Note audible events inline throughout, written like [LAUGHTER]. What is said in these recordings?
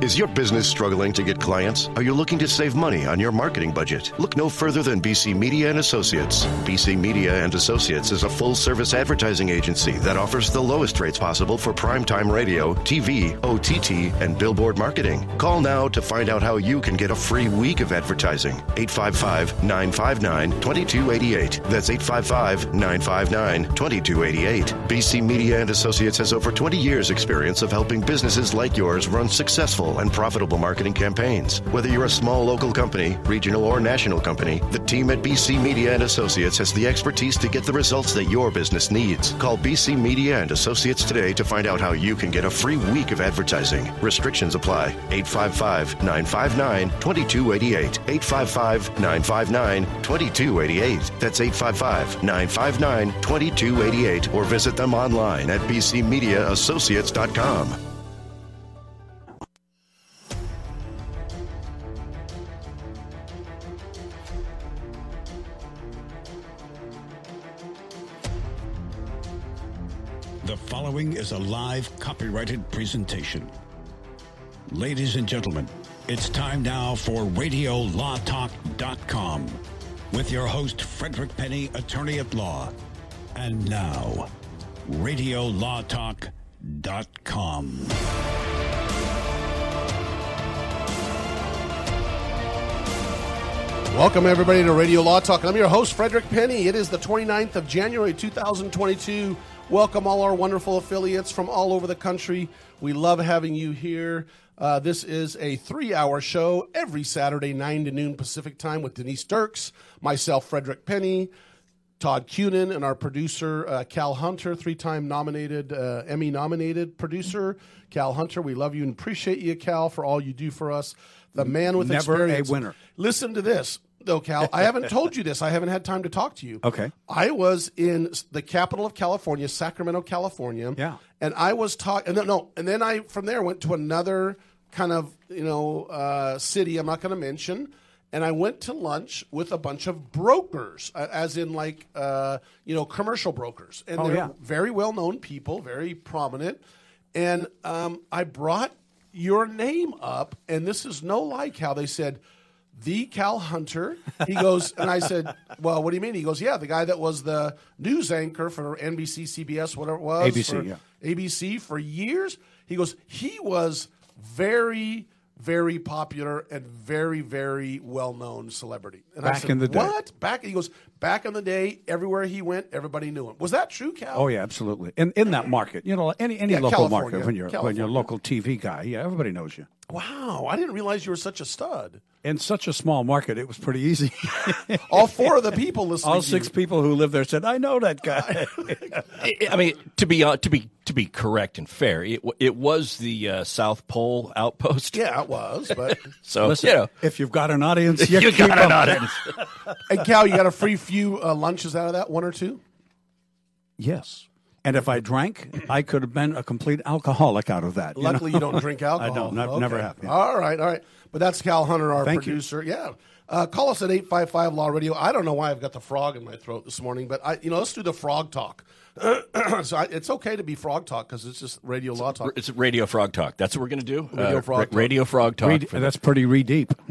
Is your business struggling to get clients? Are you looking to save money on your marketing budget? Look no further than BC Media and Associates. BC Media and Associates is a full-service advertising agency that offers the lowest rates possible for primetime radio, TV, OTT, and billboard marketing. Call now to find out how you can get a free week of advertising. 855-959-2288. That's 855-959-2288. BC Media and Associates has over 20 years experience of helping businesses like yours run successful and profitable marketing campaigns. Whether you're a small local company, regional or national company, the team at BC Media and Associates has the expertise to get the results that your business needs. Call BC Media and Associates today to find out how you can get a free week of advertising. Restrictions apply. 855-959-2288. 855-959-2288. That's 855-959-2288 or visit them online at bcmediaassociates.com. following is a live copyrighted presentation. Ladies and gentlemen, it's time now for RadioLawTalk.com with your host, Frederick Penny, attorney at law. And now, RadioLawTalk.com. Welcome, everybody, to Radio Law Talk. I'm your host, Frederick Penny. It is the 29th of January, 2022. Welcome, all our wonderful affiliates from all over the country. We love having you here. Uh, this is a three hour show every Saturday, 9 to noon Pacific time with Denise Dirks, myself, Frederick Penny, Todd Cunin, and our producer, uh, Cal Hunter, three time nominated, uh, Emmy nominated producer, Cal Hunter. We love you and appreciate you, Cal, for all you do for us. The man with Never a experience. winner. Listen to this, though, Cal. I haven't told you this. I haven't had time to talk to you. Okay. I was in the capital of California, Sacramento, California. Yeah. And I was talking. No, no. And then I from there went to another kind of you know uh, city. I'm not going to mention. And I went to lunch with a bunch of brokers, uh, as in like uh, you know commercial brokers, and Oh, they're yeah. very well known people, very prominent. And um, I brought your name up, and this is no lie, Cal. They said the Cal Hunter. He goes, and I said, "Well, what do you mean?" He goes, "Yeah, the guy that was the news anchor for NBC, CBS, whatever it was, ABC, for yeah. ABC for years." He goes, "He was very." Very popular and very, very well known celebrity. And I Back said, in the day. What? Back he goes, back in the day, everywhere he went, everybody knew him. Was that true, Cal? Oh yeah, absolutely. In in that market, you know, any any Yeah, local California. market when you're when you're a local TV guy, yeah, everybody knows you. Wow, I didn't realize you were such a stud. In such a small market, it was pretty easy. [LAUGHS] All four of the people listening. All to six you. people who live there said, "I know that guy." [LAUGHS] I I mean, to be uh, to be to be correct and fair, it it was the uh, South Pole outpost. Yeah, it was. But [LAUGHS] So Listen, you know, if you've got an audience, you, you got an audience. and Cal, you got a free few uh, lunches out of that, one or two. Yes. And if I drank, I could have been a complete alcoholic out of that. you know? Luckily, you don't drink alcohol. [LAUGHS] I don't. Never, Okay. never have. yeah. All right, all right. But that's Cal Hunter, our Thank you. producer. Yeah. Uh, call us at 855 Law Radio. I don't know why I've got the frog in my throat this morning, but I, you know, let's do the frog talk. [CLEARS THROAT] so I, it's okay to be frog talk because it's just radio law talk. It's Radio Frog Talk. That's what we're going to do. Radio Frog ra- Talk. Radio Frog Talk. Read- that's pretty re deep. [LAUGHS]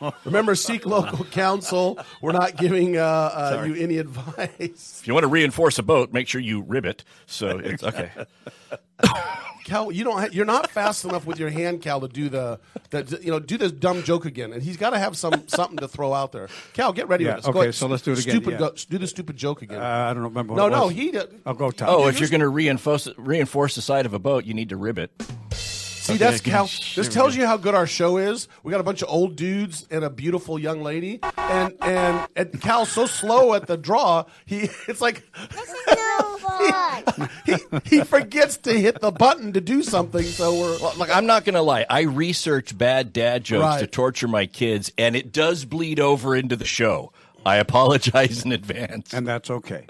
[LAUGHS] Remember, seek local counsel. We're not giving uh, uh, you any advice. if you want to reinforce a boat, make sure you rivet. So it's okay. [LAUGHS] Cal, you don't. Ha- you're not fast enough with your hand, Cal, to do the, the you know, do this dumb joke again. And he's got to have some something to throw out there. Cal, get ready Yeah, with this. Go okay, ahead. so let's do it again, Stupid, yeah. go, do the stupid joke again. Uh, I don't remember. What no, it no, he. Did, I'll go. Tom. Oh, if you're going to reinforce reinforce the side of a boat, you need to rivet. See, that's Cal. This tells you how good our show is. We got a bunch of old dudes and a beautiful young lady, and and, and Cal's so slow at the draw. He [LAUGHS] it's like [LAUGHS] he, he forgets to hit the button to do something. So we're Well, look, I'm not going to lie. I research bad dad jokes Right. to torture my kids, and it does bleed over into the show. I apologize in advance. and that's okay.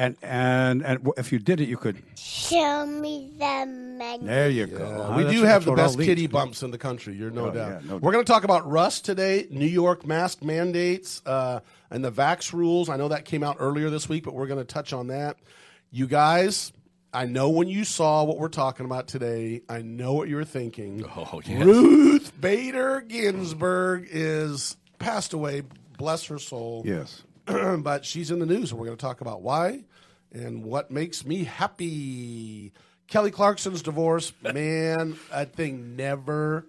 And and and if you did it, you could. Show me the menu. There you go. we That's- do have the best leads kitty bumps in the country. You're no Oh, doubt. yeah, no We're going to talk about Rust today, New York mask mandates, uh, and the vax rules. I know that came out earlier this week, but we're going to touch on that. You guys, I know when you saw what we're talking about today, I know what you were thinking. Oh, yes. Ruth Bader Ginsburg is passed away. Bless her soul. Yes. [CLEARS THROAT] but she's in the news, and we're going to talk about why and what makes me happy. Kelly Clarkson's divorce, [LAUGHS] man, that thing never,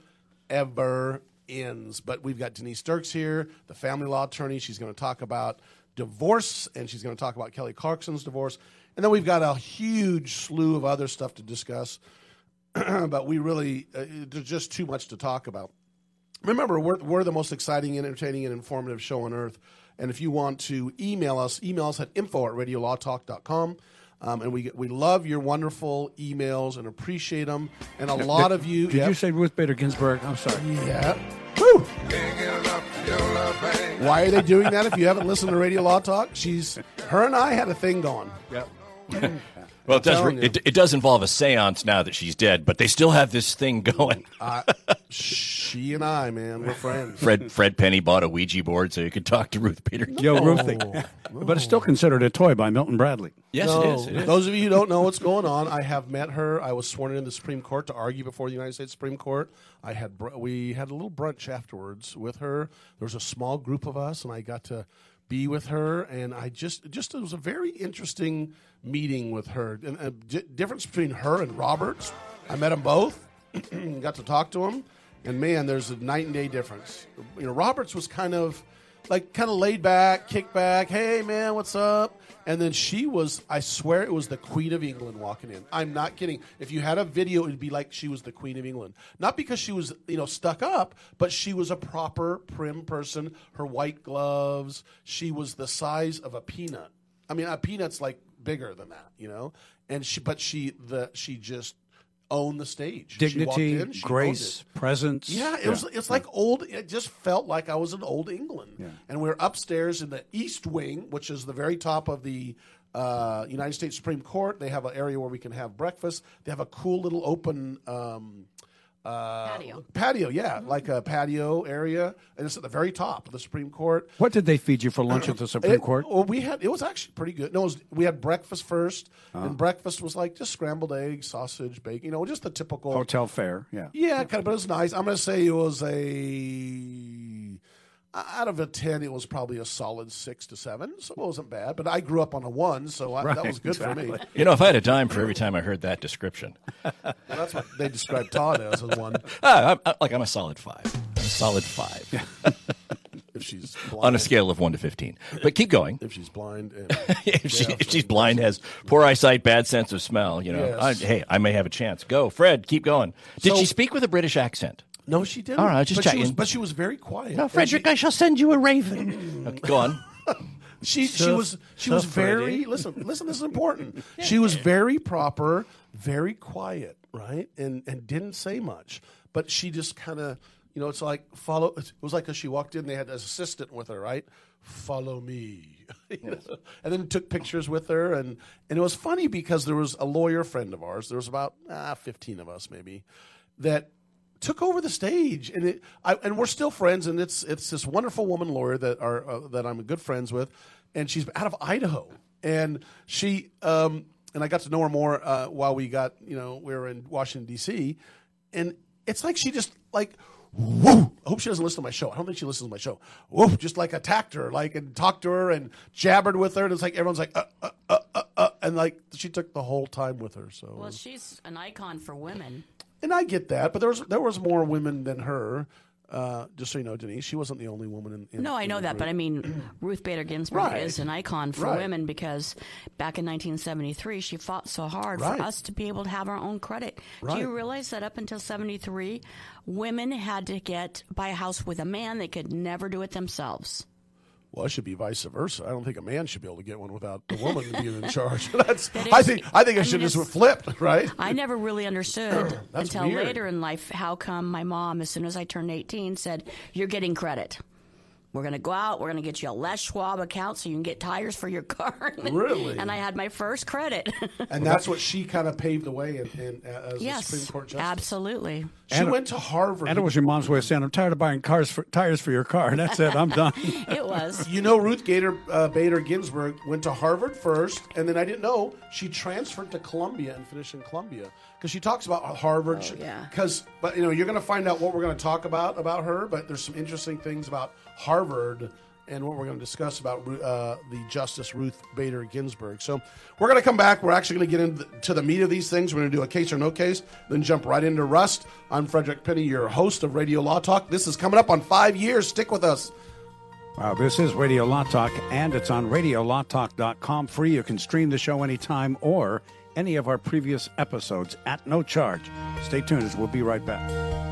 ever ends. But we've got Denise Dirks here, the family law attorney. She's going to talk about divorce, and she's going to talk about Kelly Clarkson's divorce. And then we've got a huge slew of other stuff to discuss. [CLEARS THROAT] but we really, uh, there's just too much to talk about. Remember, we're, we're the most exciting, entertaining, and informative show on earth. And if you want to email us, email us at info at radiolawtalk.com. Um, and we we love your wonderful emails and appreciate them. And a lot of you, Did Yep. you say Ruth Bader Ginsburg? I'm sorry. Yeah. Woo! Why are they doing that? If you haven't listened to Radio Law Talk, she's her and I had a thing going. Yep. [LAUGHS] Well, it does. It, it does involve a séance now that she's dead, but they still have this thing [LAUGHS] going. She and I, man, we're friends. Fred Fred Penny bought a Ouija board so you could talk to Ruth Peter. Yo, Ruthie. But it's still considered a toy by Milton Bradley. Yes, No, it is. It is. Those of you who don't know what's going on, I have met her. I was sworn in the Supreme Court to argue before the United States Supreme Court. I had br- we had a little brunch afterwards with her. There was a small group of us, and I got to be with her. And I just just it was a very interesting meeting with her. And a di- difference between her and Roberts. I met them both. [CLEARS THROAT] got to talk to them, and man, there's a night and day difference. You know, Roberts was kind of like kind of laid back, kick back. Hey man, what's up? And then she was, I swear it was the Queen of England walking in. I'm not kidding. If you had a video, it'd be like she was the Queen of England. Not because she was, you know, stuck up, but she was a proper prim person. Her white gloves, she was the size of a peanut. I mean, a peanut's like bigger than that, you know? And she, but she, the, she just owned the stage. She Dignity, in, grace, presence. Yeah, it was. It's like old. It just felt like I was in old England. And we are upstairs in the East Wing, which is the very top of the uh, United States Supreme Court. They have an area where we can have breakfast. They have a cool little open. Um, uh, Patio. patio, yeah, like a patio area, and it's at the very top of the Supreme Court. What did they feed you for lunch at the Supreme It- Court? Well, we had it was actually pretty good. No, it was, we had breakfast first, Uh-huh. and breakfast was like just scrambled eggs, sausage, bacon. You know, just the typical Hotel fare. Yeah. yeah, kind of, but it was nice. I'm going to say it was a out of a ten, it was probably a solid six to seven, so it wasn't bad. But I grew up on a one, so I, that was good for me. You know, if I had a dime for every time I heard that description, That's what they described Todd as a one. [LAUGHS] ah, I'm, like I'm a solid five. I'm a solid five [LAUGHS] If she's blind, on a scale of one to fifteen. But keep going. if she's blind, and, [LAUGHS] if, she, if she's blind, has poor eyesight, bad sense of smell, you know, Yes. I, hey, I may have a chance. Go, Fred. Keep going. Did So- she speak with a British accent? No, she didn't. All right, just but she was, but she was very quiet. No, And Frederick, I shall send you a raven. [LAUGHS] Okay, go on. [LAUGHS] She she So- was she so was very Freddie. listen listen this is important. [LAUGHS] She was very proper, very quiet, right, and and didn't say much, but she just kind of you know it's like follow. It was like as she walked in, they had an assistant with her, right. Follow me, You know? and then took pictures with her, and and it was funny because there was a lawyer friend of ours. There was about ah, fifteen of us maybe that took over the stage, and it, I, and we're still friends. And it's it's this wonderful woman lawyer that are uh, that I'm good friends with, and she's out of Idaho, and she um, and I got to know her more uh, while we got you know we were in Washington D.C. and it's like she just like. Whoa! I hope she doesn't listen to my show. I don't think she listens to my show. Whoa! Just like attacked her, like and talked to her and jabbered with her. And it's like everyone's like, uh, uh, uh, uh, uh, and like she took the whole time with her. So Well, she's an icon for women. And I get that, but there was there was more women than her. Uh, just so you know, Denise, she wasn't the only woman in. in No, I in know that, but. I mean, [CLEARS THROAT] Ruth Bader Ginsburg Right. is an icon for Right. women because back in 1973, she fought so hard Right. for us to be able to have our own credit. Do you realize that up until 73, women had to get buy a house with a man; they could never do it themselves. Well, it should be vice versa. I don't think a man should be able to get one without the woman [LAUGHS] being in charge. [LAUGHS] That's That I think I think it I should mean, just flipped, right? I never really understood [CLEARS THROAT] until weird. later in life how come my mom, as soon as I turned 18, said, You're getting credit. We're going to go out. We're going to get you a Les Schwab account so you can get tires for your [LAUGHS] car. Really? and I had my first credit. [LAUGHS] And that's what she kind of paved the way in, in, uh, as yes, a Supreme Court justice. absolutely. She And went to Harvard. And it was your mom's way of saying, "I'm tired of buying cars for tires for your car." That's it. I'm done. [LAUGHS] It was. You know, Ruth Gator uh, Bader Ginsburg went to Harvard first, and then I didn't know she transferred to Columbia and finished in Columbia because she talks about Harvard. Oh, yeah. Because, but you know, you're going to find out what we're going to talk about about her. But there's some interesting things about Harvard and what we're going to discuss about uh, the Justice Ruth Bader Ginsburg. So we're going to come back. We're actually going to get into the meat of these things. We're going to do a case or no case, then jump right into Rust. I'm Frederick Penny, your host of Radio Law Talk. This is coming up on five years. Stick with us. Wow, this is Radio Law Talk, and it's on RadioLawTalk.com free. You can stream the show anytime or any of our previous episodes at no charge. Stay tuned, as we'll be right back.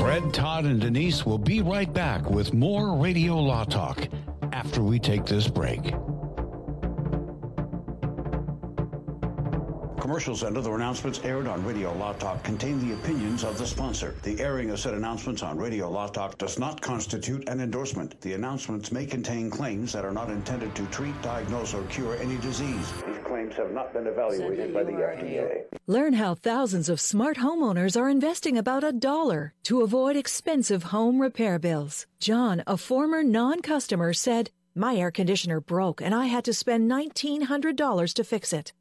Fred, Todd, and Denise will be right back with more Radio Law Talk after we take this break. Commercials and other announcements aired on Radio Law Talk contain the opinions of the sponsor. The airing of said announcements on Radio Law Talk does not constitute an endorsement. The announcements may contain claims that are not intended to treat, diagnose, or cure any disease. These claims have not been evaluated by the FDA. Learn how thousands of smart homeowners are investing about a dollar to avoid expensive home repair bills. John, a former non customer, said, My air conditioner broke and I had to spend $1,900 to fix it.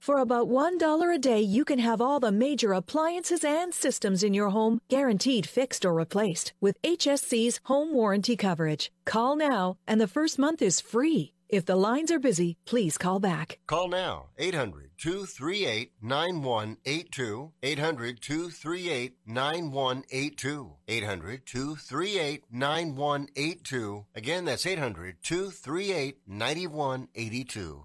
For about $1 a day, you can have all the major appliances and systems in your home guaranteed fixed or replaced with HSC's home warranty coverage. Call now, and the first month is free. If the lines are busy, please call back. Call now 800 238 9182. 800 238 9182. 800 238 9182. Again, that's 800 238 9182.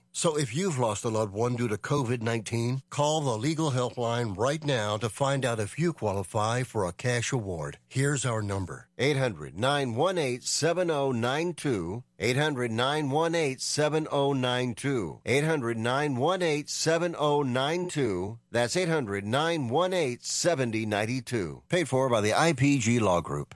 So if you've lost a loved one due to COVID 19, call the legal helpline right now to find out if you qualify for a cash award. Here's our number 800 918 7092. 800 918 7092. 800 918 7092. That's 800 918 7092. Paid for by the IPG Law Group.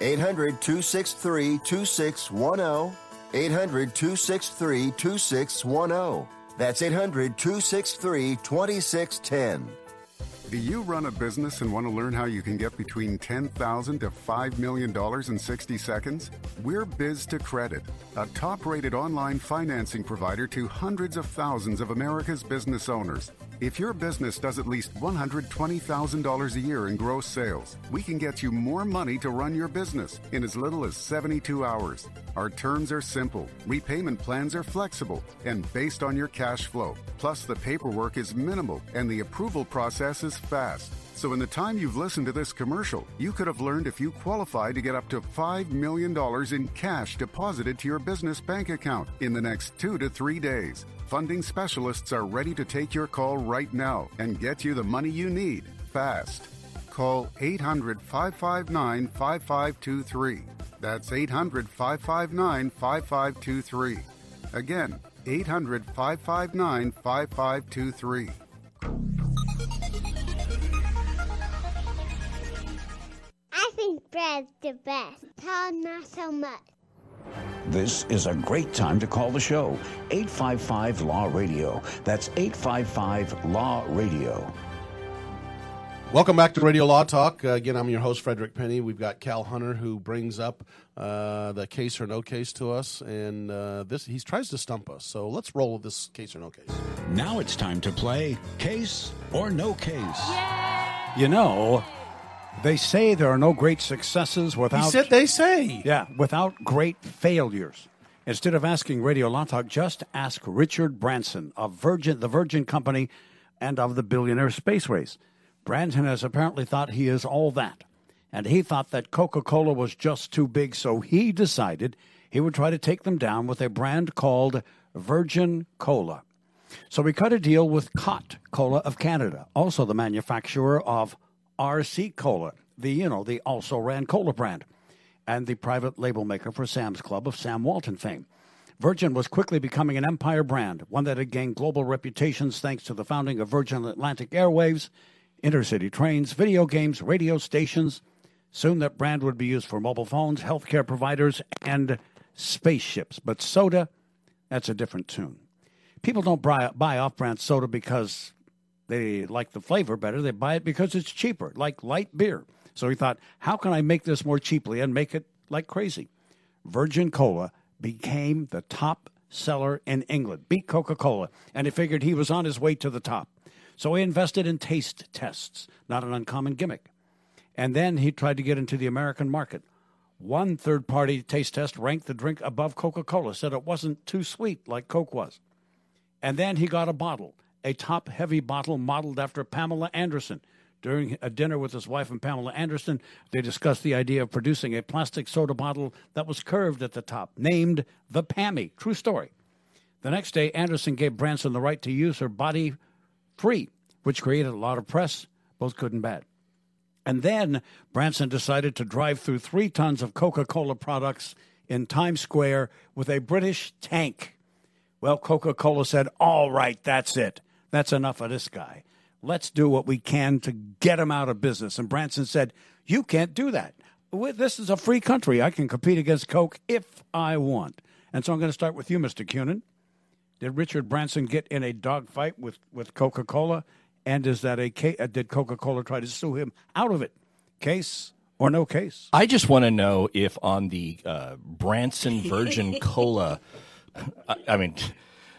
800 263 2610. 800 263 2610. That's 800 263 2610. Do you run a business and want to learn how you can get between $10,000 to $5 million in 60 seconds? We're Biz2Credit, a top rated online financing provider to hundreds of thousands of America's business owners. If your business does at least $120,000 a year in gross sales, we can get you more money to run your business in as little as 72 hours. Our terms are simple, repayment plans are flexible, and based on your cash flow. Plus, the paperwork is minimal and the approval process is fast. So, in the time you've listened to this commercial, you could have learned if you qualify to get up to $5 million in cash deposited to your business bank account in the next two to three days. Funding specialists are ready to take your call right now and get you the money you need fast. Call 800 559 5523. That's 800 559 5523. Again, 800 559 5523. I think Brad's the best. Todd, not so much. This is a great time to call the show. 855 Law Radio. That's 855 Law Radio. Welcome back to Radio Law Talk. Uh, again, I'm your host, Frederick Penny. We've got Cal Hunter who brings up uh, the case or no case to us, and uh, this he tries to stump us. So let's roll with this case or no case. Now it's time to play Case or No Case. You know, they say there are no great successes without. He said they say. Yeah, without great failures. Instead of asking Radio Law Talk, just ask Richard Branson of Virgin, the Virgin Company, and of the billionaire space race. Branson has apparently thought he is all that, and he thought that Coca Cola was just too big, so he decided he would try to take them down with a brand called Virgin Cola. So we cut a deal with Cott Cola of Canada, also the manufacturer of RC Cola, the you know the also ran cola brand, and the private label maker for Sam's Club of Sam Walton fame. Virgin was quickly becoming an empire brand, one that had gained global reputations thanks to the founding of Virgin Atlantic Airways, intercity trains, video games, radio stations. Soon that brand would be used for mobile phones, healthcare providers, and spaceships. But soda, that's a different tune. People don't buy, buy off brand soda because they like the flavor better. They buy it because it's cheaper, like light beer. So he thought, how can I make this more cheaply and make it like crazy? Virgin Cola became the top seller in England, beat Coca Cola, and he figured he was on his way to the top. So he invested in taste tests, not an uncommon gimmick. And then he tried to get into the American market. One third party taste test ranked the drink above Coca Cola, said it wasn't too sweet like Coke was. And then he got a bottle, a top heavy bottle modeled after Pamela Anderson. During a dinner with his wife and Pamela Anderson, they discussed the idea of producing a plastic soda bottle that was curved at the top, named the Pammy. True story. The next day, Anderson gave Branson the right to use her body free, which created a lot of press, both good and bad. And then Branson decided to drive through three tons of Coca Cola products in Times Square with a British tank. Well, Coca Cola said, All right, that's it. That's enough of this guy. Let's do what we can to get him out of business. And Branson said, You can't do that. This is a free country. I can compete against Coke if I want. And so I'm going to start with you, Mr. Cunin. Did Richard Branson get in a dogfight with, with Coca Cola? And is that a case? Did Coca Cola try to sue him out of it? Case or no case? I just want to know if on the uh, Branson [LAUGHS] Virgin Cola, I, I mean,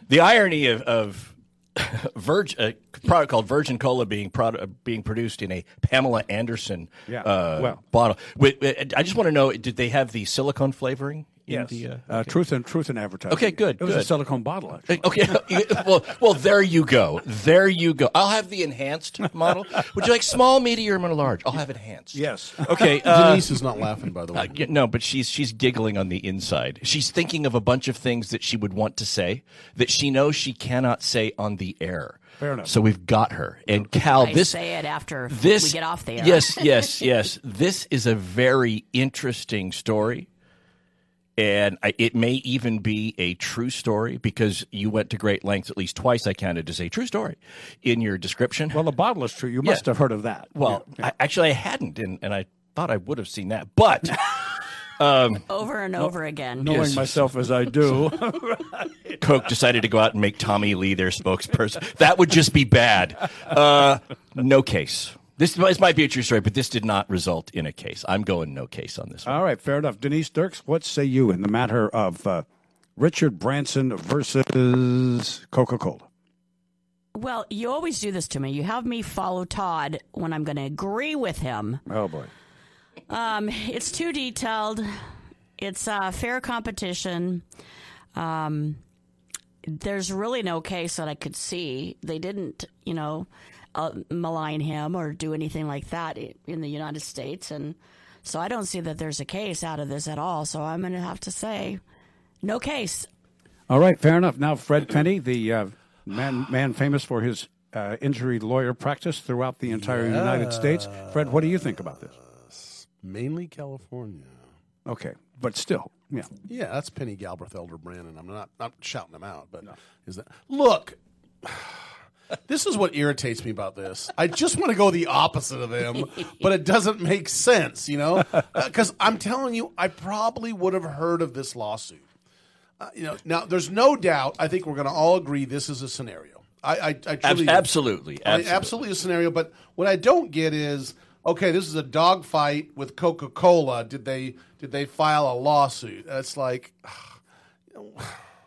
the irony of, of [LAUGHS] Virgin, a product called Virgin Cola being product, being produced in a Pamela Anderson Yeah, uh, well. bottle. Wait, wait, I just want to know: Did they have the silicone flavoring? In Yes. The, uh, Uh, truth and truth and advertising. Okay, good, It was a silicone bottle. Actually. Okay. [LAUGHS] well, well, there you go. There you go. I'll have the enhanced model. Would you like small, medium, or large? I'll have enhanced. Yes. [LAUGHS] Okay. [LAUGHS] Uh, Denise is not laughing, by the way. uh, yeah, no, but she's she's giggling on the inside. She's thinking of a bunch of things that she would want to say that she knows she cannot say on the air. Fair enough. So we've got her. And Cal, I this say it after this we get off the air. Yes, [LAUGHS] yes, yes. This is a very interesting story. And I, it may even be a true story because you went to great lengths, at least twice I counted, to say true story in your description. Well, the bottle is true. You Yeah. must have heard of that. Well, Yeah. I, actually, I hadn't, and, and I thought I would have seen that. But [LAUGHS] um, Over and over again. knowing yes. myself as I do, [LAUGHS] [LAUGHS] Coke decided to go out and make Tommy Lee their spokesperson. That would just be bad. Uh, no case. This, this might be a true story, but this did not result in a case. I'm going no case on this one. all right, fair enough. Denise Dirks, what say you in the matter of uh, Richard Branson versus Coca Cola? Well, you always do this to me. You have me follow Todd when I'm going to agree with him. Oh boy. Um, it's too detailed. It's uh, fair competition. Um, there's really no case that I could see. They didn't, you know, uh, malign him or do anything like that in the United States, and so I don't see that there's a case out of this at all. So I'm going to have to say, no case. All right, fair enough. Now, Fred Penny, the uh, man, man famous for his uh, injury lawyer practice throughout the entire United States. Fred, what do you think about this? Mainly California. Okay, but still, yeah. Yeah, that's Penny Galbraith, Elder Brandon. I'm not not shouting them out, but is that look? [SIGHS] This is what irritates me about this. I just want to go the opposite of them, [LAUGHS] but it doesn't make sense, you know? Because I'm telling you, I probably would have heard of this lawsuit. Uh, you know, now there's no doubt. I think we're going to all agree this is a scenario. I, I, I truly do. absolutely, I absolutely. absolutely a scenario. But what I don't get is okay. This is a dogfight with Coca Cola. Did they did they file a lawsuit? It's like [SIGHS]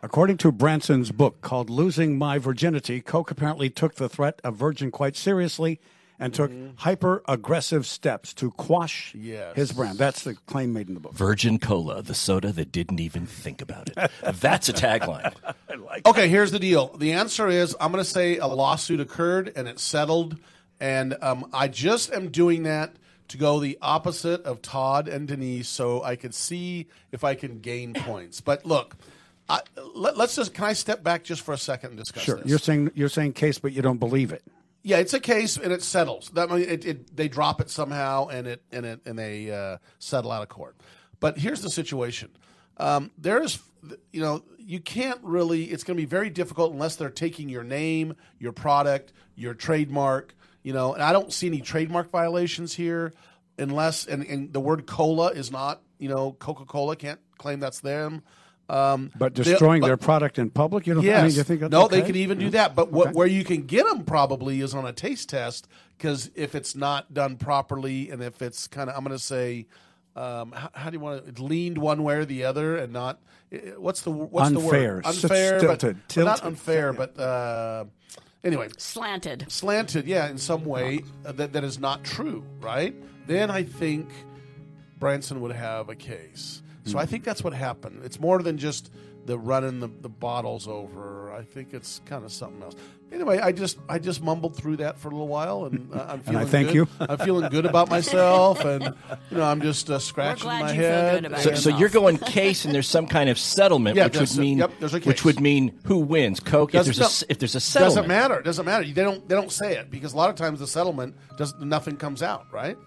According to Branson's book called Losing My Virginity, Coke apparently took the threat of Virgin quite seriously and took mm-hmm. hyper aggressive steps to quash Yes. his brand. That's the claim made in the book. Virgin Cola, the soda that didn't even think about it. That's a tagline. [LAUGHS] okay. Here's the deal. The answer is I'm going to say a lawsuit occurred and it settled, and um, I just am doing that to go the opposite of Todd and Denise, so I could see if I can gain points. But look. I, let, us just. Can I step back just for a second and discuss Sure, this? you're saying you're saying case, but you don't believe it. Yeah, it's a case and it settles. That it, it, they drop it somehow and it and it and they uh, settle out of court. But here's the situation: um, there is, you know, you can't really. It's going to be very difficult unless they're taking your name, your product, your trademark. You know, and I don't see any trademark violations here, unless and, and the word cola is not. You know, Coca Cola can't claim that's them. Um, But they- destroying but- their product in public, you don't. Yes. I mean, you think that's no, they okay? can even do that. But what, Okay. where you can get them probably is on a taste test because if it's not done properly and if it's kind of, I'm going to say, um, how, how do you want to? Leaned one way or the other and not. i- i- What's the what's Unfair. the word? Unfair, but, stilted. but not unfair. But uh, anyway, Slanted. slanted. Yeah, in some way uh, that that is not true. Right? Then I think Branson would have a case. So I think that's what happened. It's more than just the running the, the bottles over. I think it's kind of something else. Anyway, I just I just mumbled through that for a little while, and uh, I'm [LAUGHS] I feeling thank good. you. I'm feeling good about myself, and you know I'm just uh, scratching glad my you feel head. good about So, so you're going case, and there's some kind of settlement, Yeah, which there's would a- mean yep, there's a which would mean who wins, Coke. If Doesn't- there's a no, s- if there's a settlement, Doesn't matter. Doesn't matter. They don't. They don't say it because a lot of times the settlement does nothing comes out. Right?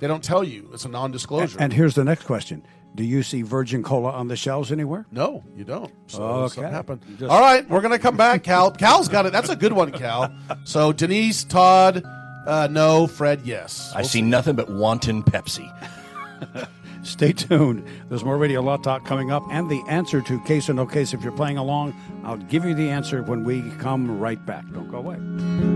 They don't tell you. It's a non-disclosure. And here's the next question: Do you see Virgin Cola on the shelves anywhere? No, you don't. So Okay. something happened. Just- All right, we're gonna come back. Cal, Cal's got it. That's a good one, Cal. So Denise, Todd, uh, no. Fred, yes. I see nothing but wanton Pepsi. [LAUGHS] Stay tuned. There's more Radio Law Talk coming up, and the answer to case or no case. If you're playing along, I'll give you the answer when we come right back. Don't go away.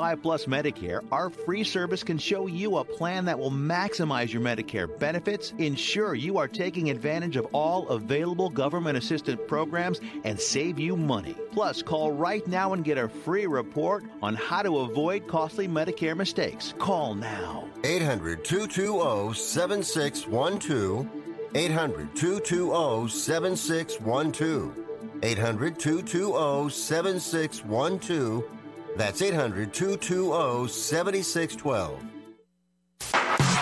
Plus Medicare, our free service can show you a plan that will maximize your Medicare benefits, ensure you are taking advantage of all available government assistance programs, and save you money. Plus, call right now and get a free report on how to avoid costly Medicare mistakes. Call now. 800 220 7612. 800 220 7612. 800 220 7612. That's 800 220 7612.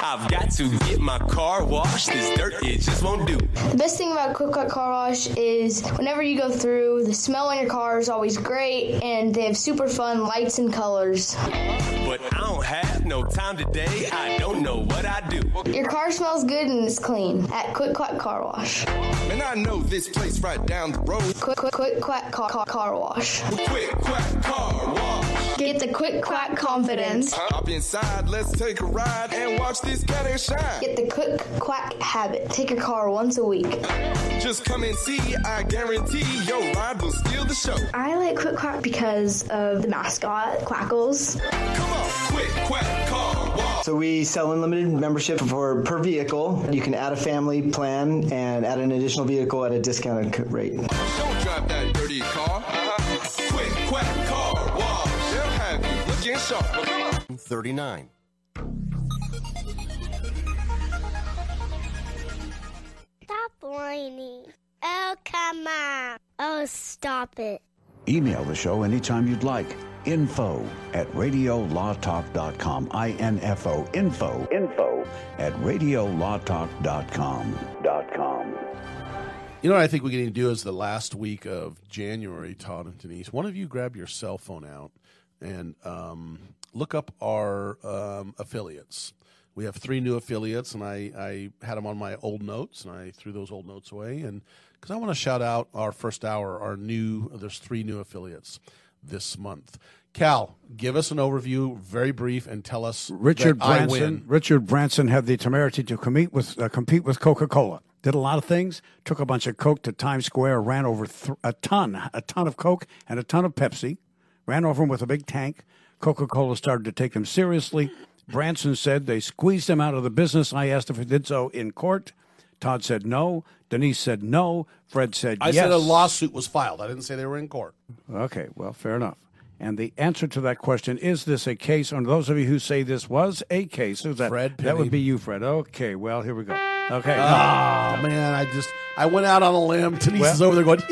I've got to get my car washed. This dirt, it just won't do. The best thing about Quick Quack Car Wash is whenever you go through, the smell in your car is always great, and they have super fun lights and colors. But I don't have no time today. I don't know what I do. Your car smells good and is clean at Quick Quack Car Wash. And I know this place right down the road. Quick Quick Quick Quack Car, car, car Wash. Quick Quack Car Wash. Get the Quick Quack confidence. Hop inside, let's take a ride and watch this cat and shine. Get the Quick Quack habit. Take your car once a week. Just come and see, I guarantee your ride will steal the show. I like Quick Quack because of the mascot, Quackles. Come on, Quick Quack Car Wash. So we sell unlimited membership for per vehicle. You can add a family plan and add an additional vehicle at a discounted rate. Don't drive that dirty car. Uh-huh. Quick Quack Car Wash. They'll have you looking sharp. 39. Stop whining. Oh, come on. Oh, stop it. Email the show anytime you'd like. Info at radiolawtalk.com. I-N-F-O. Info. Info at radiolawtalk.com. Dot com. You know what I think we need to do is the last week of January, Todd and Denise. One of you grab your cell phone out and um, look up our um, affiliates. We have three new affiliates, and I, I had them on my old notes, and I threw those old notes away. And because I want to shout out our first hour, our new, there's three new affiliates this month. Cal, give us an overview, very brief, and tell us Richard Branson. win. Richard Branson had the temerity to compete with uh, compete with Coca Cola. Did a lot of things. Took a bunch of Coke to Times Square. Ran over th- a ton, a ton of Coke and a ton of Pepsi. Ran over him with a big tank. Coca Cola started to take him seriously. Branson said they squeezed him out of the business. I asked if he did so in court. Todd said no. Denise said no. Fred said yes. I yes. said a lawsuit was filed. I didn't say they were in court. Okay, well, fair enough. And the answer to that question is this a case? And those of you who say this was a case, who's that? Fred that would be you, Fred. Okay, well, here we go. Okay. Oh man, I just I went out on a limb. Denise Well- is over there going.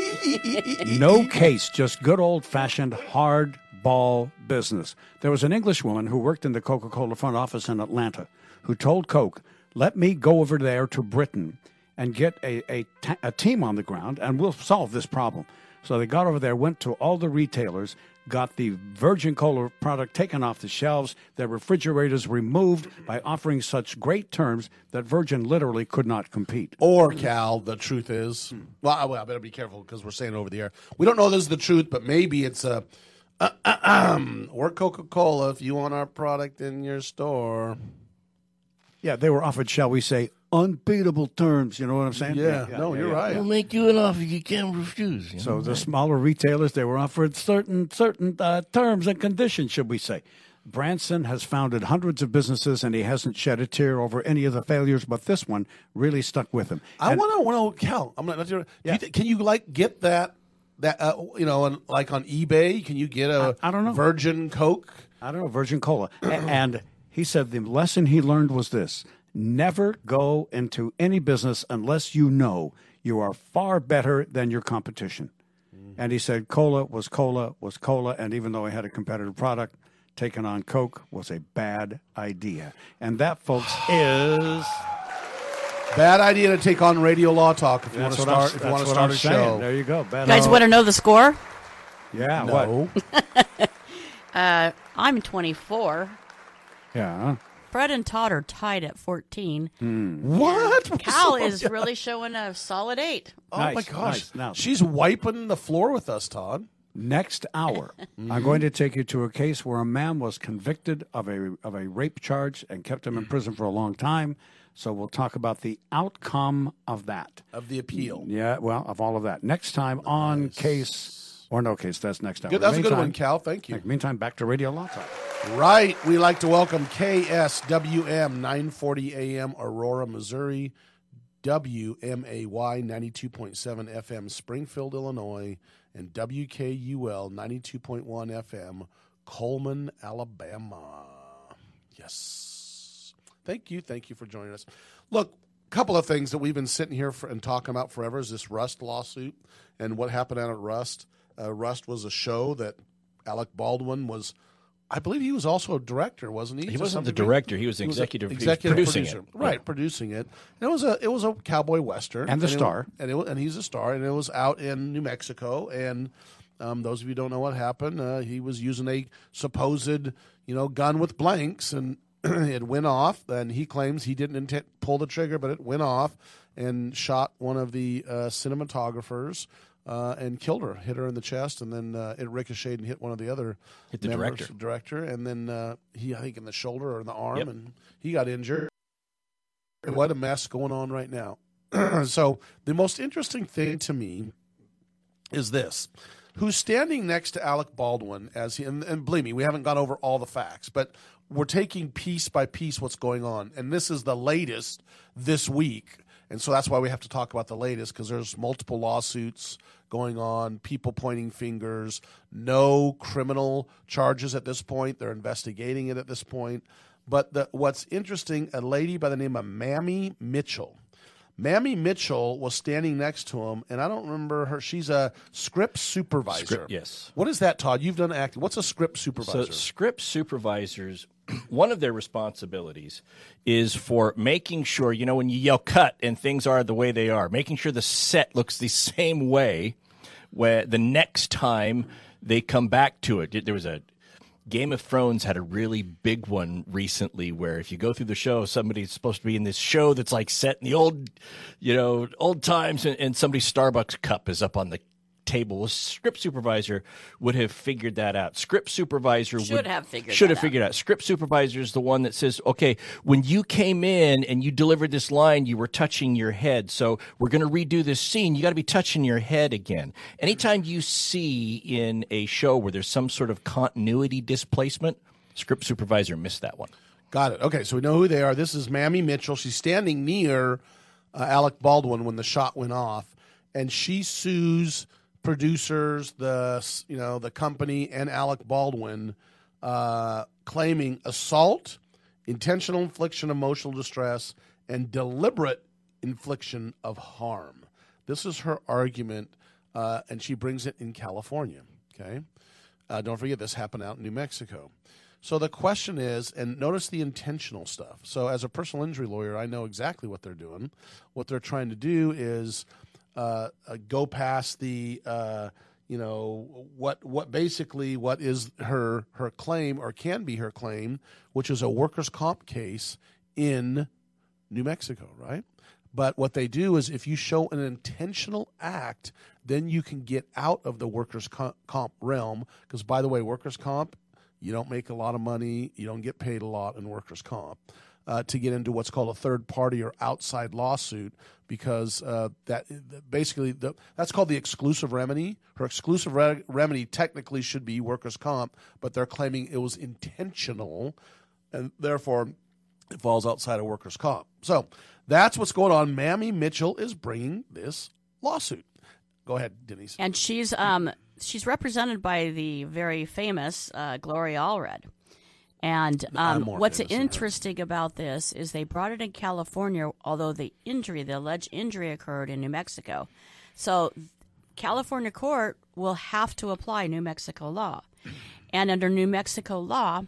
[LAUGHS] no case, just good old fashioned hard ball business. There was an Englishwoman who worked in the Coca Cola front office in Atlanta who told Coke, let me go over there to Britain and get a, a, a team on the ground and we'll solve this problem. So they got over there, went to all the retailers, got the Virgin Cola product taken off the shelves, their refrigerators removed by offering such great terms that Virgin literally could not compete. Or Cal, the truth is, well, I, well, I better be careful because we're saying it over the air. We don't know this is the truth, but maybe it's a. Uh, um, or Coca Cola if you want our product in your store. Yeah, they were offered, shall we say, unbeatable terms. You know what I'm saying? Yeah, no, you're right. We'll make you an offer you can't refuse. you So know? the smaller retailers, they were offered certain certain uh, terms and conditions, should we say? Branson has founded hundreds of businesses, and he hasn't shed a tear over any of the failures, but this one really stuck with him. I want to want to Cal. I'm not. not do you can you like get that that uh, you know on, like on eBay? Can you get a I don't know. Virgin Coke? I don't know, Virgin Cola. A- and he said the lesson he learned was this never go into any business unless you know you are far better than your competition. And he said cola was cola was cola. And even though he had a competitive product, taking on Coke was a bad idea. And that, folks, is. Bad idea to take on Radio Law Talk if you want to what I'm- start. If you want to start I'm a saying. show, There you go. Bad guys want to know the score? Yeah, no. [LAUGHS] Uh, I'm 24. Yeah. Fred and Todd are tied at 14. What? Cal is really showing a solid eight. Oh my gosh, nice. Now- she's wiping the floor with us, Todd. Next hour, [LAUGHS] I'm going to take you to a case where a man was convicted of a of a rape charge and kept him in prison for a long time. So we'll talk about the outcome of that. Of the appeal. Yeah, well, of all of that. Next time on case or no case, that's next time. Good, that's a good one, Cal. Thank you. Meantime, back to Radio Law Talk. Right. We like to welcome KSWM 940 AM Aurora, Missouri, WMAY 92.7 FM Springfield, Illinois, and WKUL 92.1 FM Cullman, Alabama. Yes. Thank you. Thank you for joining us. Look, a couple of things that we've been sitting here for, and talking about forever is this Rust lawsuit and what happened out at Rust. Uh, Rust was a show that Alec Baldwin was I believe he was also a director, wasn't he? He wasn't the director. He was executive- he was executive producing producer. it. right? Yeah. Producing it. And it was a it was a cowboy western, And the it- star. and it, and he's a star, and it was out in New Mexico. And um, those of you who don't know what happened, uh, he was using a supposed you know gun with blanks, and [CLEARS THROAT] it went off. And he claims he didn't intent pull the trigger, but it went off and shot one of the uh, cinematographers. Uh, and killed her, hit her in the chest, and then uh, it ricocheted and hit one of the other Hit the members- director. director, and then uh, he, I think, in the shoulder or in the arm, Yep. and he got injured. What a mess going on right now. [CLEARS THROAT] so the most interesting thing to me is this: who's standing next to Alec Baldwin as he? And, and believe me, we haven't gone over all the facts, but we're taking piece by piece what's going on, and this is the latest this week. And so that's why we have to talk about the latest because there's multiple lawsuits going on, people pointing fingers, no criminal charges at this point. They're investigating it at this point. But the, what's interesting, a lady by the name of Mamie Mitchell. Mamie Mitchell was standing next to him, and I don't remember her. She's a script supervisor. Script, yes. What is that, Todd? You've done acting. What's a script supervisor? So script supervisors, [CLEARS THROAT] one of their responsibilities is for making sure, you know, when you yell cut and things are the way they are, making sure the set looks the same way where the next time they come back to it. There was a Game of Thrones had a really big one recently where if you go through the show, somebody's supposed to be in this show that's like set in the old, you know, old times and, and somebody's Starbucks cup is up on the table. A script supervisor would have figured that out. Script supervisor Should would, have figured should that have figured out. Script supervisor is the one that says, okay, when you came in and you delivered this line, you were touching your head. So we're going to redo this scene. You got to be touching your head again. Anytime you see in a show where there's some sort of continuity displacement, script supervisor missed that one. Got it. Okay, so we know who they are. This is Mamie Mitchell. She's standing near uh, Alec Baldwin when the shot went off, and she sues producers, the you know the company, and Alec Baldwin, uh, claiming assault, intentional infliction of emotional distress, and deliberate infliction of harm. This is her argument, uh, and she brings it in California. Okay, uh, don't forget this happened out in New Mexico. So the question is, and notice the intentional stuff. So as a personal injury lawyer, I know exactly what they're doing. What they're trying to do is uh, uh, go past the, uh, you know, what what basically what is her her claim or can be her claim, which is a workers' comp case in New Mexico, right? But what they do is if you show an intentional act, then you can get out of the workers' comp realm. Because, by the way, workers' comp, you don't make a lot of money, you don't get paid a lot in workers' comp. Uh, to get into what's called a third party or outside lawsuit because uh, that basically the, that's called the exclusive remedy. Her exclusive re- remedy technically should be workers' comp, but they're claiming it was intentional, and therefore it falls outside of workers' comp. So that's what's going on. Mamie Mitchell is bringing this lawsuit. Go ahead, Denise. And she's um she's represented by the very famous uh, Gloria Allred. And um, what's famous than her. interesting about this is they brought it in California, although the injury, the alleged injury, occurred in New Mexico. So California court will have to apply New Mexico law. And under New Mexico law,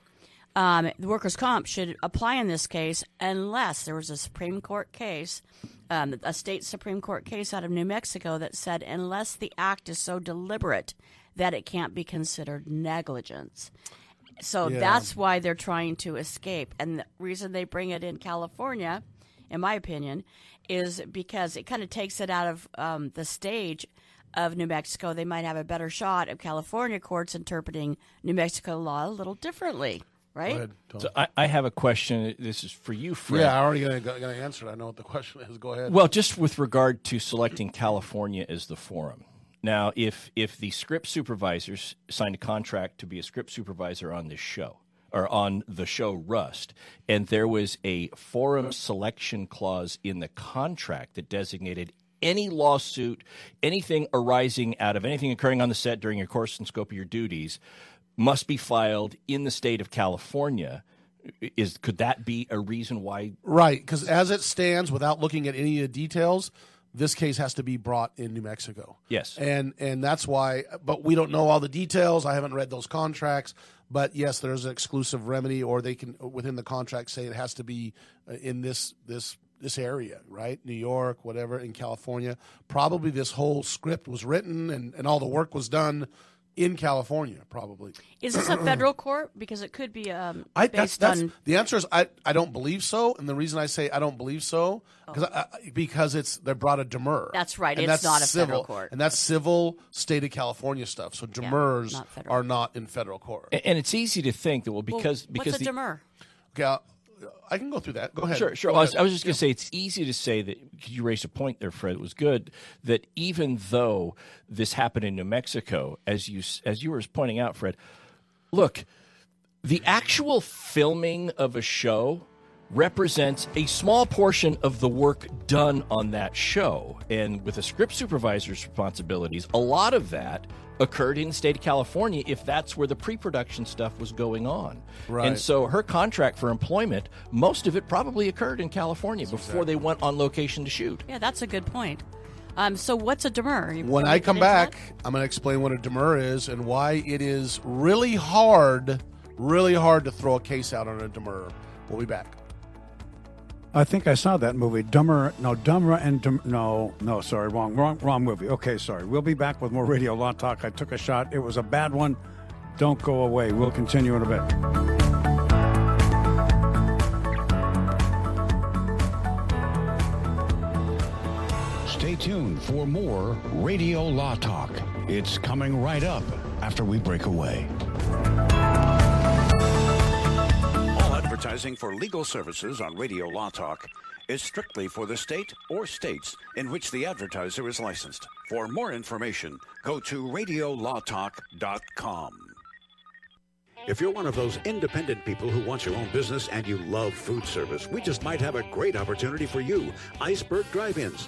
um, the workers' comp should apply in this case unless there was a Supreme Court case, um, a state Supreme Court case out of New Mexico that said unless the act is so deliberate that it can't be considered negligence. So Yeah. that's why they're trying to escape. And the reason they bring it in California, in my opinion, is because it kind of takes it out of um, the stage of New Mexico. They might have a better shot of California courts interpreting New Mexico law a little differently, right? So I, I have a question. This is for you, Fred. Yeah, I already gonna, gonna answer it. I know what the [LAUGHS] question is. Go ahead. Well, just with regard to selecting California as the forum. Now, if if the script supervisors signed a contract to be a script supervisor on this show or on the show Rust, and there was a forum selection clause in the contract that designated any lawsuit, anything arising out of anything occurring on the set during your course and scope of your duties, must be filed in the state of California. Is could that be a reason why Right, because as it stands, without looking at any of the details, this case has to be brought in New Mexico. Yes. and and that's why. But we don't know all the details. I haven't read those contracts. But yes, there's an exclusive remedy, or they can within the contract say it has to be uh, in this this this area, right? New York, whatever, in California. Probably this whole script was written and, and all the work was done in California, probably. Is this a [CLEARS THROAT] federal court? Because it could be um, I, that's, based that's, on. the answer is I, I don't believe so, and the reason I say I don't believe so because I, because it's they brought a demur. That's right, And it's not a civil, federal court. and that's civil state of California stuff. So demurs not are not in federal court. And, and it's easy to think that well Well, because because what's a the, demur? Okay, I'll, I can go through that. Go ahead. Sure, sure. Was, ahead. I was just going to say it's easy to say that you raised a point there, Fred. It was good that even though this happened in New Mexico, as you as you were pointing out, Fred, look, the actual filming of a show represents a small portion of the work done on that show. And with a script supervisor's responsibilities, a lot of that occurred in the state of California if that's where the pre-production stuff was going on. Right. And so her contract for employment, most of it probably occurred in California before they went on location to shoot. Yeah, that's a good point. Um, so what's a demur? You When I come back, that? I'm going to explain what a demur is and why it is really hard, really hard to throw a case out on a demur. We'll be back. I think I saw that movie, Dumber. No, Dumber and Dum- no, no. Sorry, wrong, wrong, wrong movie. Okay, sorry. We'll be back with more Radio Law Talk. I took a shot. It was a bad one. Don't go away. We'll continue in a bit. Stay tuned for more Radio Law Talk. It's coming right up after we break away. Advertising for legal services on Radio Law Talk is strictly for the state or states in which the advertiser is licensed. For more information, go to radiolawtalk.com. If you're one of those independent people who wants your own business and you love food service, we just might have a great opportunity for you. Iceberg Drive-Ins.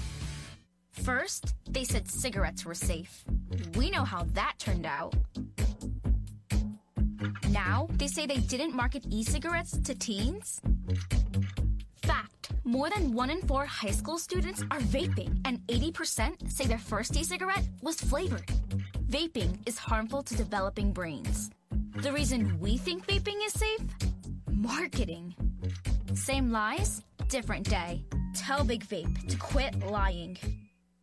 First, they said cigarettes were safe. We know how that turned out. Now, they say they didn't market e cigarettes to teens? Fact more than one in four high school students are vaping, and 80% say their first e cigarette was flavored. Vaping is harmful to developing brains. The reason we think vaping is safe? Marketing. Same lies, different day. Tell Big Vape to quit lying.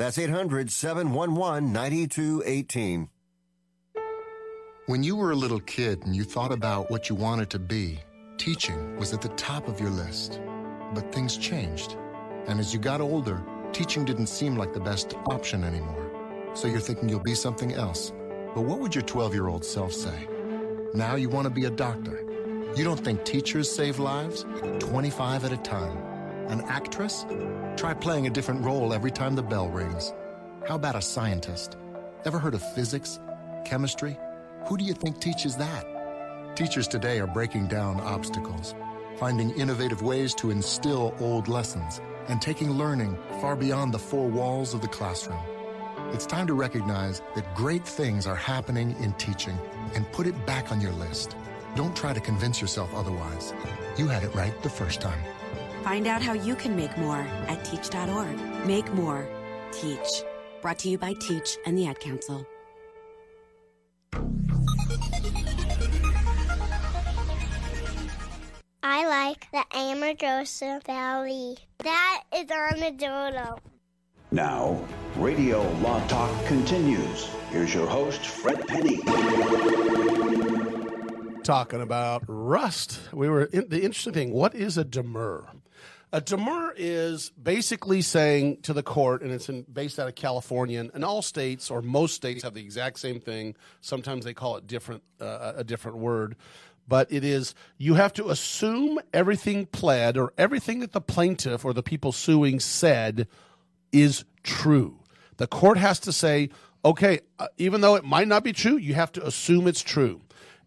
That's 800 711 9218. When you were a little kid and you thought about what you wanted to be, teaching was at the top of your list. But things changed. And as you got older, teaching didn't seem like the best option anymore. So you're thinking you'll be something else. But what would your 12 year old self say? Now you want to be a doctor. You don't think teachers save lives? 25 at a time. An actress? Try playing a different role every time the bell rings. How about a scientist? Ever heard of physics? Chemistry? Who do you think teaches that? Teachers today are breaking down obstacles, finding innovative ways to instill old lessons, and taking learning far beyond the four walls of the classroom. It's time to recognize that great things are happening in teaching and put it back on your list. Don't try to convince yourself otherwise. You had it right the first time. Find out how you can make more at teach.org. Make more. Teach. Brought to you by Teach and the Ad Council. I like the Amargosa Valley. That is on the dodo. Now, Radio Law Talk continues. Here's your host, Fred Penney. Talking about rust. We were in, the interesting thing. What is a demur? A demur is basically saying to the court, and it's in, based out of California, and, all states or most states have the exact same thing. Sometimes they call it different, uh, a different word, but it is you have to assume everything pled or everything that the plaintiff or the people suing said is true. The court has to say, okay, uh, even though it might not be true, you have to assume it's true.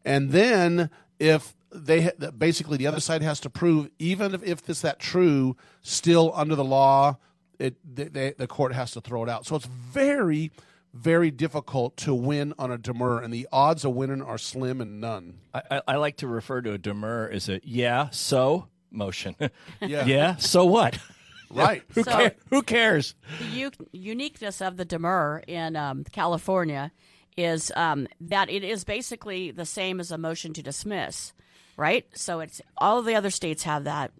And then if they basically the other side has to prove, even if, if this that true, still under the law, it they, they, the court has to throw it out. So it's very, very difficult to win on a demur, and the odds of winning are slim and none. I, I, I like to refer to a demur as a yeah, so motion. [LAUGHS] Yeah. yeah, so what? Right. [LAUGHS] Who, So- care- who cares? The u- uniqueness of the demur in um, California is um, that it is basically the same as a motion to dismiss, right? So it's all the other states have that,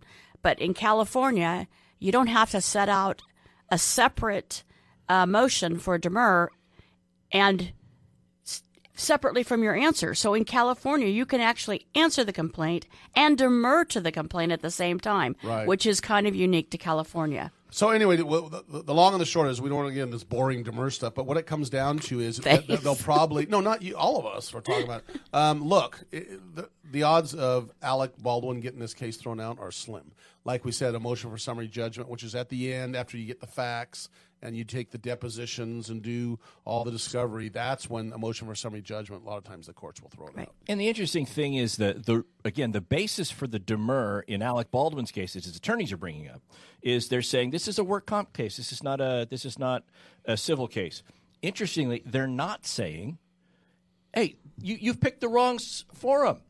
but in California, you don't have to set out a separate uh, motion for demur and s- separately from your answer. So in California, you can actually answer the complaint and demur to the complaint at the same time, Right. which is kind of unique to California. So anyway, the, the, the long and the short is we don't want to get into this boring demur stuff, but what it comes down to is that they'll probably no, not you, all of us We're talking about. [LAUGHS] Um, look, it, the, the odds of Alec Baldwin getting this case thrown out are slim. Like we said, a motion for summary judgment, which is at the end after you get the facts and you take the depositions and do all the discovery. That's when a motion for summary judgment. A lot of times the courts will throw it out. And the interesting thing is that the again the basis for the demur in Alec Baldwin's case, as his attorneys are bringing up, is they're saying this is a work comp case. This is not a this is not a civil case. Interestingly, they're not saying, "Hey, you you've picked the wrong forum.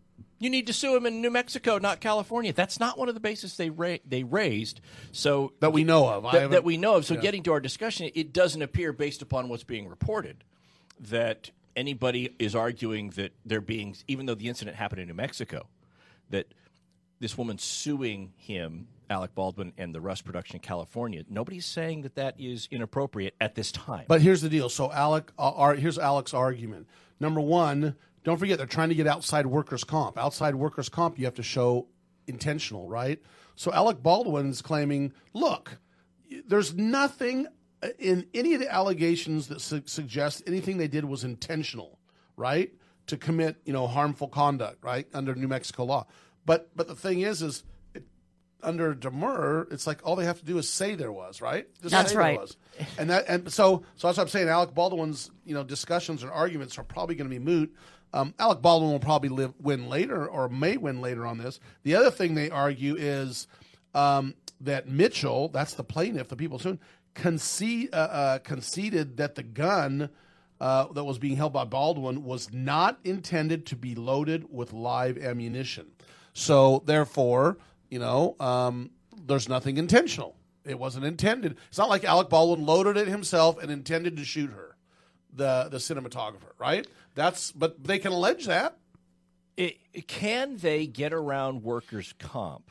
You need to sue him in New Mexico, not California." That's not one of the bases they ra- they raised. So That we know of. That, that we know of. So yeah. getting to our discussion, it doesn't appear based upon what's being reported that anybody is arguing that they're being, even though the incident happened in New Mexico, that this woman suing him, Alec Baldwin, and the Rust production in California, nobody's saying that that is inappropriate at this time. But here's the deal. So Alec, uh, ar- here's Alec's argument. Number one, don't forget they're trying to get outside workers' comp. Outside workers' comp, you have to show intentional, right? So Alec Baldwin is claiming, look, there's nothing in any of the allegations that su- suggest anything they did was intentional, right? To commit, you know, harmful conduct, right, under New Mexico law. But but the thing is, is it, under demur, it's like all they have to do is say there was, right? Just That's right. was. And that and so so that's what I'm saying. Alec Baldwin's you know discussions and arguments are probably going to be moot. Um, Alec Baldwin will probably live, win later or may win later on this. The other thing they argue is um, that Mitchell, that's the plaintiff, the people suing, concede, uh, uh, conceded that the gun uh, that was being held by Baldwin was not intended to be loaded with live ammunition. So therefore, you know, um, there's nothing intentional. It wasn't intended. It's not like Alec Baldwin loaded it himself and intended to shoot her, the the cinematographer, right? That's but they can allege that. it, can they get around workers' comp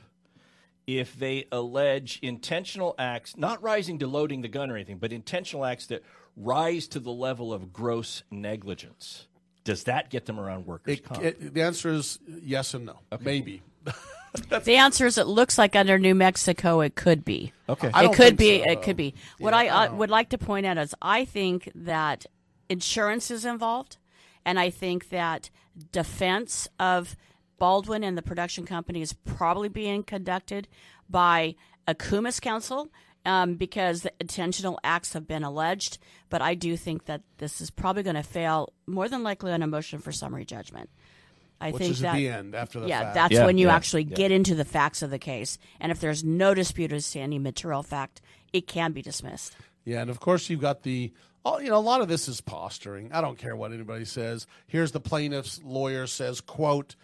if they allege intentional acts, not rising to loading the gun or anything, but intentional acts that rise to the level of gross negligence. Does that get them around workers' It, comp? it- the answer is yes and no. Maybe. [LAUGHS] the answer is it looks like under New Mexico it could be. Okay. I it could be. so, it though. could be. What Yeah, I, I uh, don't know. would like to point out is I think that insurance is involved, and I think that defense of Baldwin and the production company is probably being conducted by a Cumis counsel. Um, because the intentional acts have been alleged, but I do think that this is probably going to fail more than likely on a motion for summary judgment. I Which think is at that the end, after the yeah, fact. that's Yeah, when you yeah, actually yeah. get into the facts of the case, and if there's no dispute as to any material fact, it can be dismissed. Yeah, and of course you've got the. Oh, you know, a lot of this is posturing. I don't care what anybody says. Here's the plaintiff's lawyer says, "quote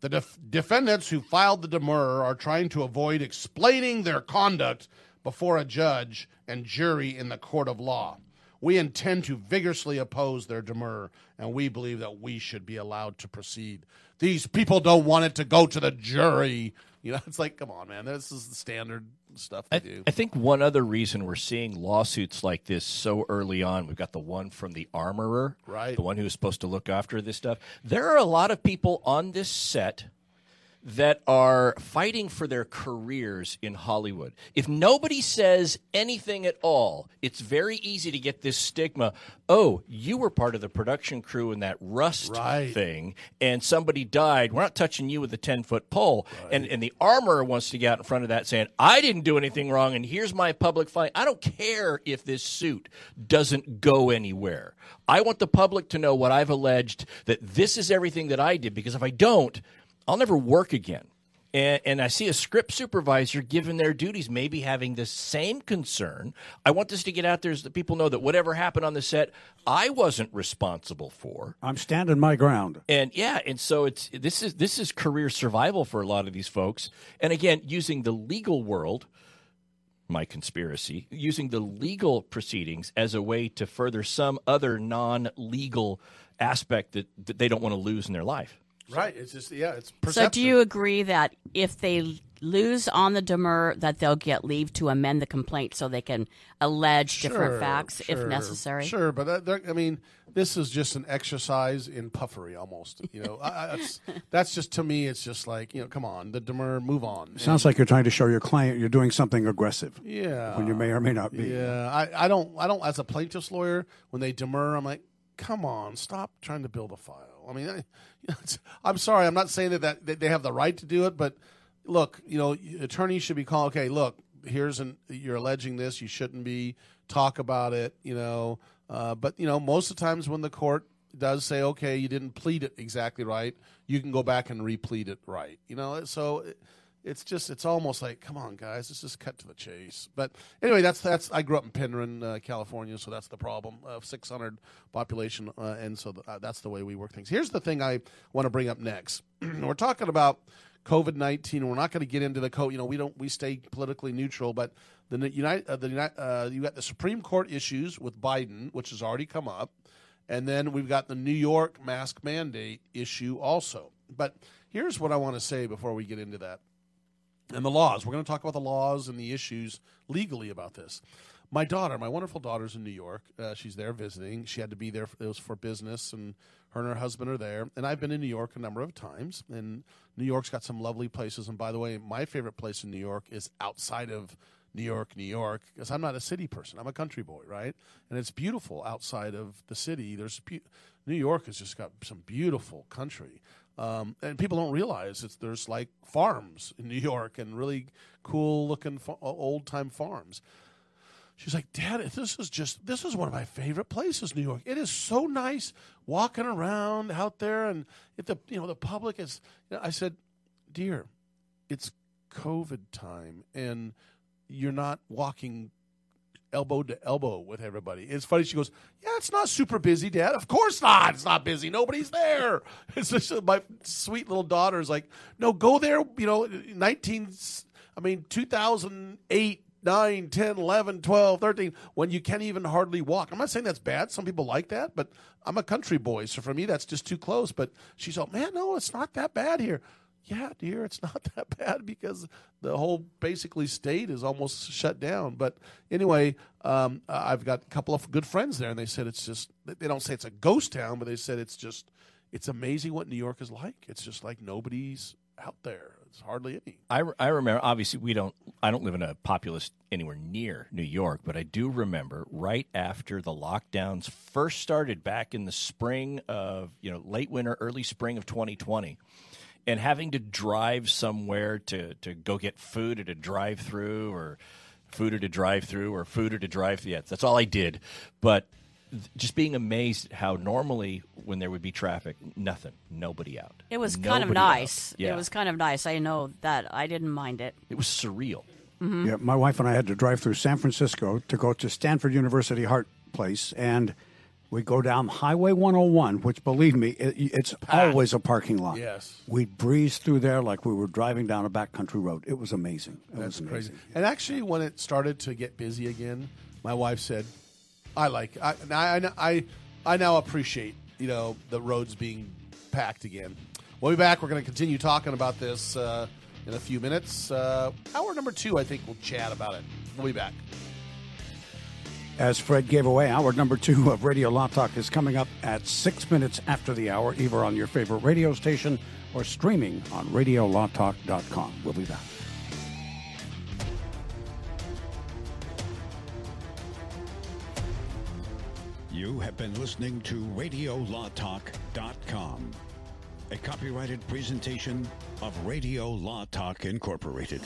The def- defendants who filed the demurrer are trying to avoid explaining their conduct before a judge and jury in the court of law. We intend to vigorously oppose their demurrer, and we believe that we should be allowed to proceed. These people don't want it to go to the jury. You know, [LAUGHS] it's like, come on, man. This is the standard stuff they I, do. I think one other reason we're seeing lawsuits like this so early on, we've got the one from the armorer, Right. The one who was supposed to look after this stuff. There are a lot of people on this set that are fighting for their careers in Hollywood. If nobody says anything at all, it's very easy to get this stigma. Oh, you were part of the production crew in that Rust Right. thing, and somebody died. We're not touching you with a ten foot pole. And and the armorer wants to get out in front of that, saying, "I didn't do anything wrong, and here's my public fight. I don't care if this suit doesn't go anywhere. I want the public to know what I've alleged that this is everything that I did. Because if I don't, I'll never work again." And, and I see a script supervisor given their duties, maybe having the same concern. I want this to get out there so that people know that whatever happened on the set, I wasn't responsible for. I'm standing my ground. And yeah, and so it's this is this is career survival for a lot of these folks. And again, using the legal world, my conspiracy, using the legal proceedings as a way to further some other non-legal aspect that, that they don't want to lose in their life. Right. It's just yeah. It's So, do you agree that if they lose on the demur, that they'll get leave to amend the complaint so they can allege different Sure, facts if necessary? Sure, but uh, there- I mean, this is just an exercise in puffery, almost. You know, I, I, that's, that's just to me. It's just like you know, come on, the demur, move on. Sounds like you're trying to show your client you're doing something aggressive. Yeah. When you may or may not be. Yeah, I, I don't, I don't. As a plaintiff's lawyer, when they demur, I'm like, come on, stop trying to build a file. I mean, [LAUGHS] I, I'm sorry, I'm not saying that, that that they have the right to do it, but look, you know, attorneys should be called. Okay, look, here's an you're alleging this, you shouldn't be. Talk about it, you know. Uh, but you know, most of the times when the court does say, okay, you didn't plead it exactly right, you can go back and replead it right. You know, so it's just it's almost like come on guys let's just cut to the chase but anyway that's that's i grew up in penryn uh, california so that's the problem of 600 population uh, and so uh, that's the way we work things here's the thing i want to bring up next [CLEARS THROAT] we're talking about covid-19 we're not going to get into the code you know we don't we stay politically neutral but the united uh, the uh, you got the supreme court issues with biden which has already come up and then we've got the New York mask mandate issue also. But here's what I want to say before we get into that. And the laws. We're going to talk about the laws and the issues legally about this. My daughter, my wonderful daughter's in New York. Uh, she's there visiting. She had to be there. It was for business, and her and her husband are there. And I've been in New York a number of times. And New York's got some lovely places. And by the way, my favorite place in New York is outside of New York, New York, because I'm not a city person. I'm a country boy, right? And it's beautiful outside of the city. There's New York has just got some beautiful country, um, and people don't realize it's there's like farms in [LAUGHS] New York and really cool looking fa- old time farms. She's like, Dad, this is just this is one of my favorite places, New York. It is so nice walking around out there, and if the you know the public is. You know, I said, Dear, it's COVID time, and you're not walking elbow to elbow with everybody. It's funny. She goes, "Yeah, it's not super busy, Dad. Of course not. It's not busy. Nobody's there." [LAUGHS] My sweet little daughter is like, "No, go there. You know, nineteen. I mean, two thousand eight." 9, 10, 11, 12, 13, when you can't even hardly walk. I'm not saying that's bad. Some people like that, but I'm a country boy. So for me, that's just too close. But she's like, man, no, it's not that bad here. Yeah, dear, it's not [LAUGHS] that bad because the whole basically state is almost shut down. But anyway, um, I've got a couple of good friends there, and they said it's just they don't say it's a ghost town, but they said it's just it's amazing what New York is like. It's just like nobody's out there. It's hardly any. I, I remember obviously we don't I don't live in a populous anywhere near New York, but I do remember right after the lockdowns first started back in the spring of you know late winter, early spring of 2020, and having to drive somewhere to to go get food at a drive through or food at a drive through or food at a drive through. Yeah, that's all I did, but just being amazed how normally when there would be traffic, nothing, nobody out. It was Nobody kind of nice. Yeah. It was kind of nice. I know that. I didn't mind it. It was surreal. Mhm. Yeah, my wife and I had to drive through San Francisco to go to Stanford University Heart Place, and we go down Highway 101, which, believe me, it, it's always a parking lot. Yes. We breezed through there like we were driving down a backcountry road. It was amazing. It That's was crazy. amazing. And actually, when it started to get busy again, my wife said, "I like I I I, I now appreciate you know the roads being packed again." We'll be back. We're going to continue talking about this uh, in a few minutes. Uh, hour number two, I think we'll chat about it. We'll be back. As Fred gave away, hour number two of Radio Law Talk is coming up at six minutes after the hour, either on your favorite radio station or streaming on RadioLawTalk.com. We'll be back. You have been listening to RadioLawTalk.com, a copyrighted presentation of Radio Law Talk Incorporated.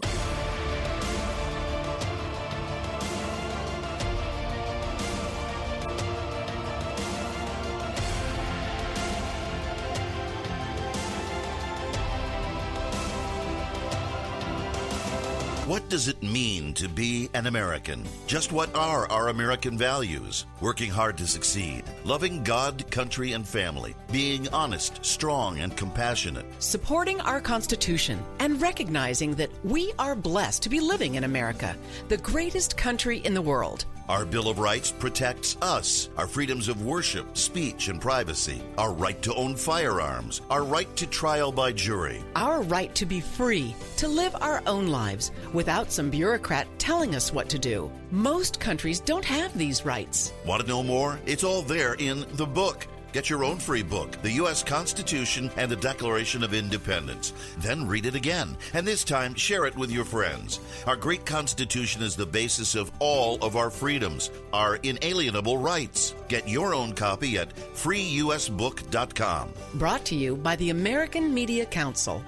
Does it mean to be an American? Just what are our American values? Working hard to succeed, loving God, country, and family, being honest, strong, and compassionate. supporting our Constitution, and recognizing that we are blessed to be living in America, the greatest country in the world. Our Bill of Rights protects us, our freedoms of worship, speech, and privacy, our right to own firearms, our right to trial by jury. Our right to be free, to live our own lives without some bureaucrat telling us what to do. Most countries don't have these rights. Want to know more? It's all there in the book. Get your own free book, The U.S. Constitution and the Declaration of Independence. Then read it again, and this time share it with your friends. Our great Constitution is the basis of all of our freedoms, our inalienable rights. Get your own copy at freeusbook.com. Brought to you by the American Media Council.